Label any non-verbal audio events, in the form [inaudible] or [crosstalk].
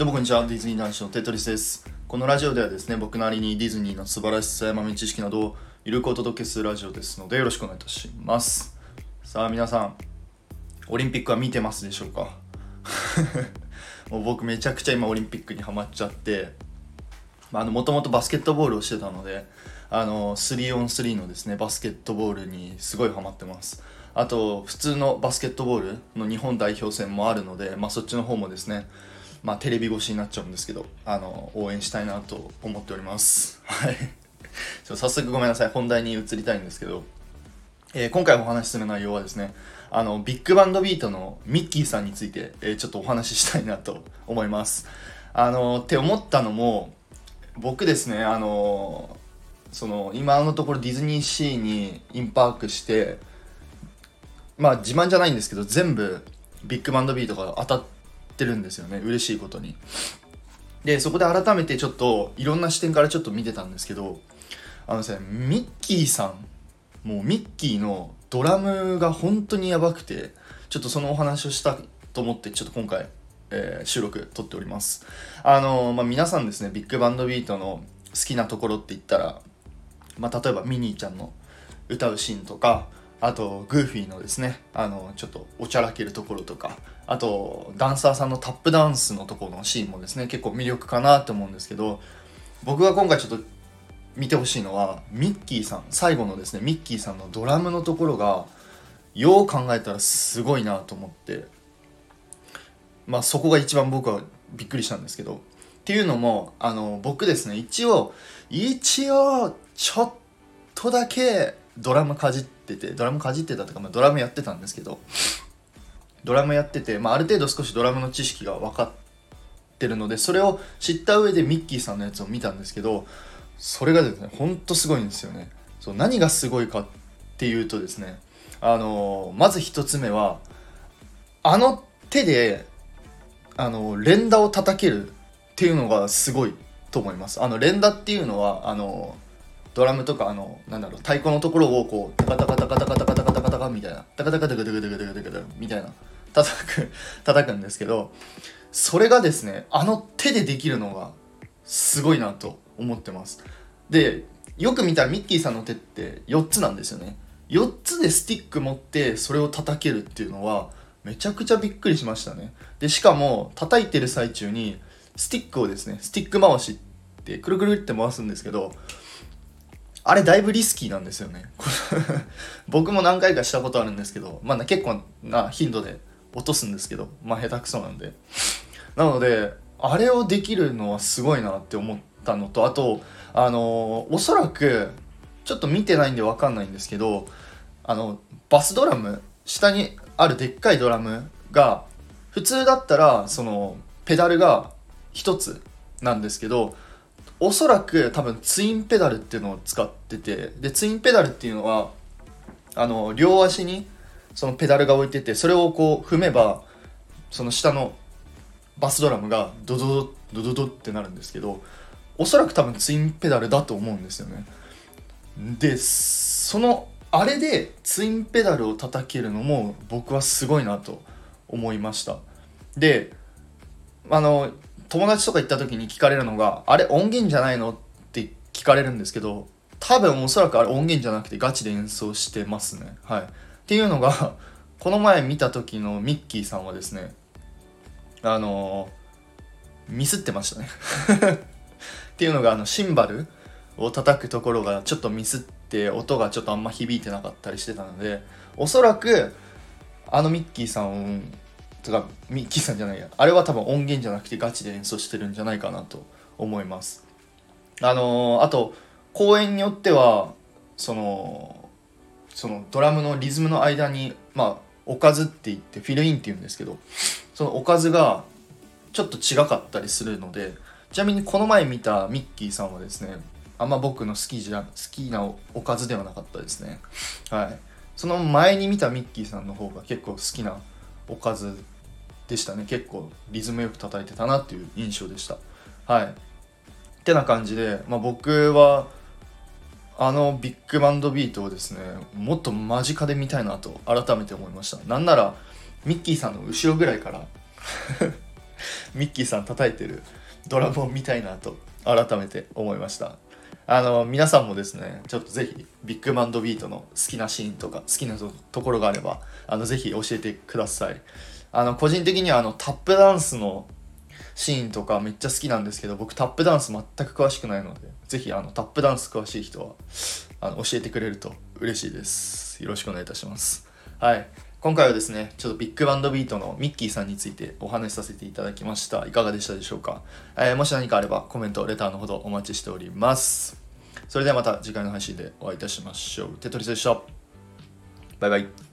どうもこんにちは、ディズニー男子のテトリスです。このラジオではですね、僕なりにディズニーの素晴らしさや豆知識などをゆるくお届けするラジオですので、よろしくお願いいたします。さあ皆さん、オリンピックは見てますでしょうか？[laughs] もう僕めちゃくちゃ今オリンピックにハマっちゃって、まあ、あの、もともとバスケットボールをしてたので、あの、3on3 のですね、バスケットボールにすごいハマってます。あと、普通のバスケットボールの日本代表戦もあるので、まあ、そっちの方もですね、まあ、テレビ越しになっちゃうんですけど、あの、応援したいなと思っております。はい。ちょ早速ごめんなさい、本題に移りたいんですけど、えー今回お話しする内容はですね、あの、ビッグバンドビートのミッキーさんについて、えーちょっとお話ししたいなと思います。あの、って思ったのも、僕ですね、あの、その、今のところディズニーシーにインパークして、まあ自慢じゃないんですけど、全部ビッグバンドビートが当たってるんですよね、嬉しいことに。で、そこで改めてちょっと、いろんな視点からちょっと見てたんですけど、あのですね、ミッキーさん、もうミッキーのドラムが本当にやばくてちょっとそのお話をしたと思ってちょっと今回、えー収録撮っておりますあのーまあ、皆さんですねビッグバンドビートの好きなところって言ったら、まあ、例えばミニーちゃんの歌うシーンとかあとグーフィーのですねあのちょっとおちゃらけるところとかあとダンサーさんのタップダンスのところのシーンもですね結構魅力かなと思うんですけど僕が今回ちょっと見てほしいのはミッキーさん最後のですねミッキーさんのドラムのところがよう考えたらすごいなと思ってまあそこが一番僕はびっくりしたんですけどっていうのもあの僕ですね一応一応ちょっとだけドラムかじっててドラムかじってたとか、まあ、ドラムやってたんですけどドラムやってて、まあ、ある程度少しドラムの知識が分かってるのでそれを知った上でミッキーさんのやつを見たんですけどそれがですねほんとすごいんですよね。そう何がすごいかっていうとですねあのまず一つ目はあの手であの連打を叩けるっていうのがすごいと思います。あの連打っていうのはあのドラムとかあのなんだろう太鼓のところをこうタカタカタカタカタカタカタカタカみたいなタカタカタカタカタカタカタカタみたいな叩く叩くんですけどそれがですねあの手でできるのがすごいなと思ってますでよく見たらミッキーさんの手って4つなんですよね4つでスティック持ってそれを叩けるっていうのはめちゃくちゃびっくりしましたねでしかも叩いてる最中にスティックをですねスティック回しってくるくるって回すんですけどあれだいぶリスキーなんですよね。[laughs] 僕も何回かしたことあるんですけどまあ結構な頻度で落とすんですけどまあ下手くそなんで。なのであれをできるのはすごいなって思ったのとあとあのおそらくちょっと見てないんで分かんないんですけどあのバスドラム下にあるでっかいドラムが普通だったらそのペダルが1つなんですけどおそらく多分ツインペダルっていうのを使っててでツインペダルっていうのはあの両足にそのペダルが置いててそれをこう踏めばその下のバスドラムがドドドドドドってなるんですけどおそらく多分ツインペダルだと思うんですよね。でそのあれでツインペダルを叩けるのも僕はすごいなと思いました。であの友達とか行った時に聞かれるのがあれ音源じゃないの？って聞かれるんですけど多分おそらくあれ音源じゃなくてガチで演奏してますね。はい。っていうのが [laughs] この前見た時のミッキーさんはですねあのミスってましたね。[laughs] っていうのがあのシンバルを叩くところがちょっとミスって音がちょっとあんま響いてなかったりしてたのでおそらくあのミッキーさんとかミッキーさんじゃないや。あれは多分音源じゃなくてガチで演奏してるんじゃないかなと思います。あのーあと公演によってはそのそのドラムのリズムの間にまあおかずって言ってフィルインって言うんですけどそのおかずがちょっと違かったりするのでちなみにこの前見たミッキーさんはですねあんま僕の好きじゃ好きなおかずではなかったですね。はい。その前に見たミッキーさんの方が結構好きなおかずでしたね。結構リズムよく叩いてたなっていう印象でした。はい。ってな感じで、まあ、僕はあのビッグバンドビートをですねもっと間近で見たいなと改めて思いました。なんならミッキーさんの後ろぐらいから [laughs] ミッキーさん叩いてるドラムを見たいなと改めて思いました。あの皆さんもですねちょっとぜひビッグバンドビートの好きなシーンとか好きなところがあればあのぜひ教えてください。あの個人的にはあのタップダンスのシーンとかめっちゃ好きなんですけど僕タップダンス全く詳しくないのでぜひあのタップダンス詳しい人はあの教えてくれると嬉しいです。よろしくお願いいたします。はい。今回はですね、ちょっとビッグバンドビートのミッキーさんについてお話しさせていただきました。いかがでしたでしょうか、えー、もし何かあればコメント、レターのほどお待ちしております。それではまた次回の配信でお会いいたしましょう。テトリスでした。バイバイ。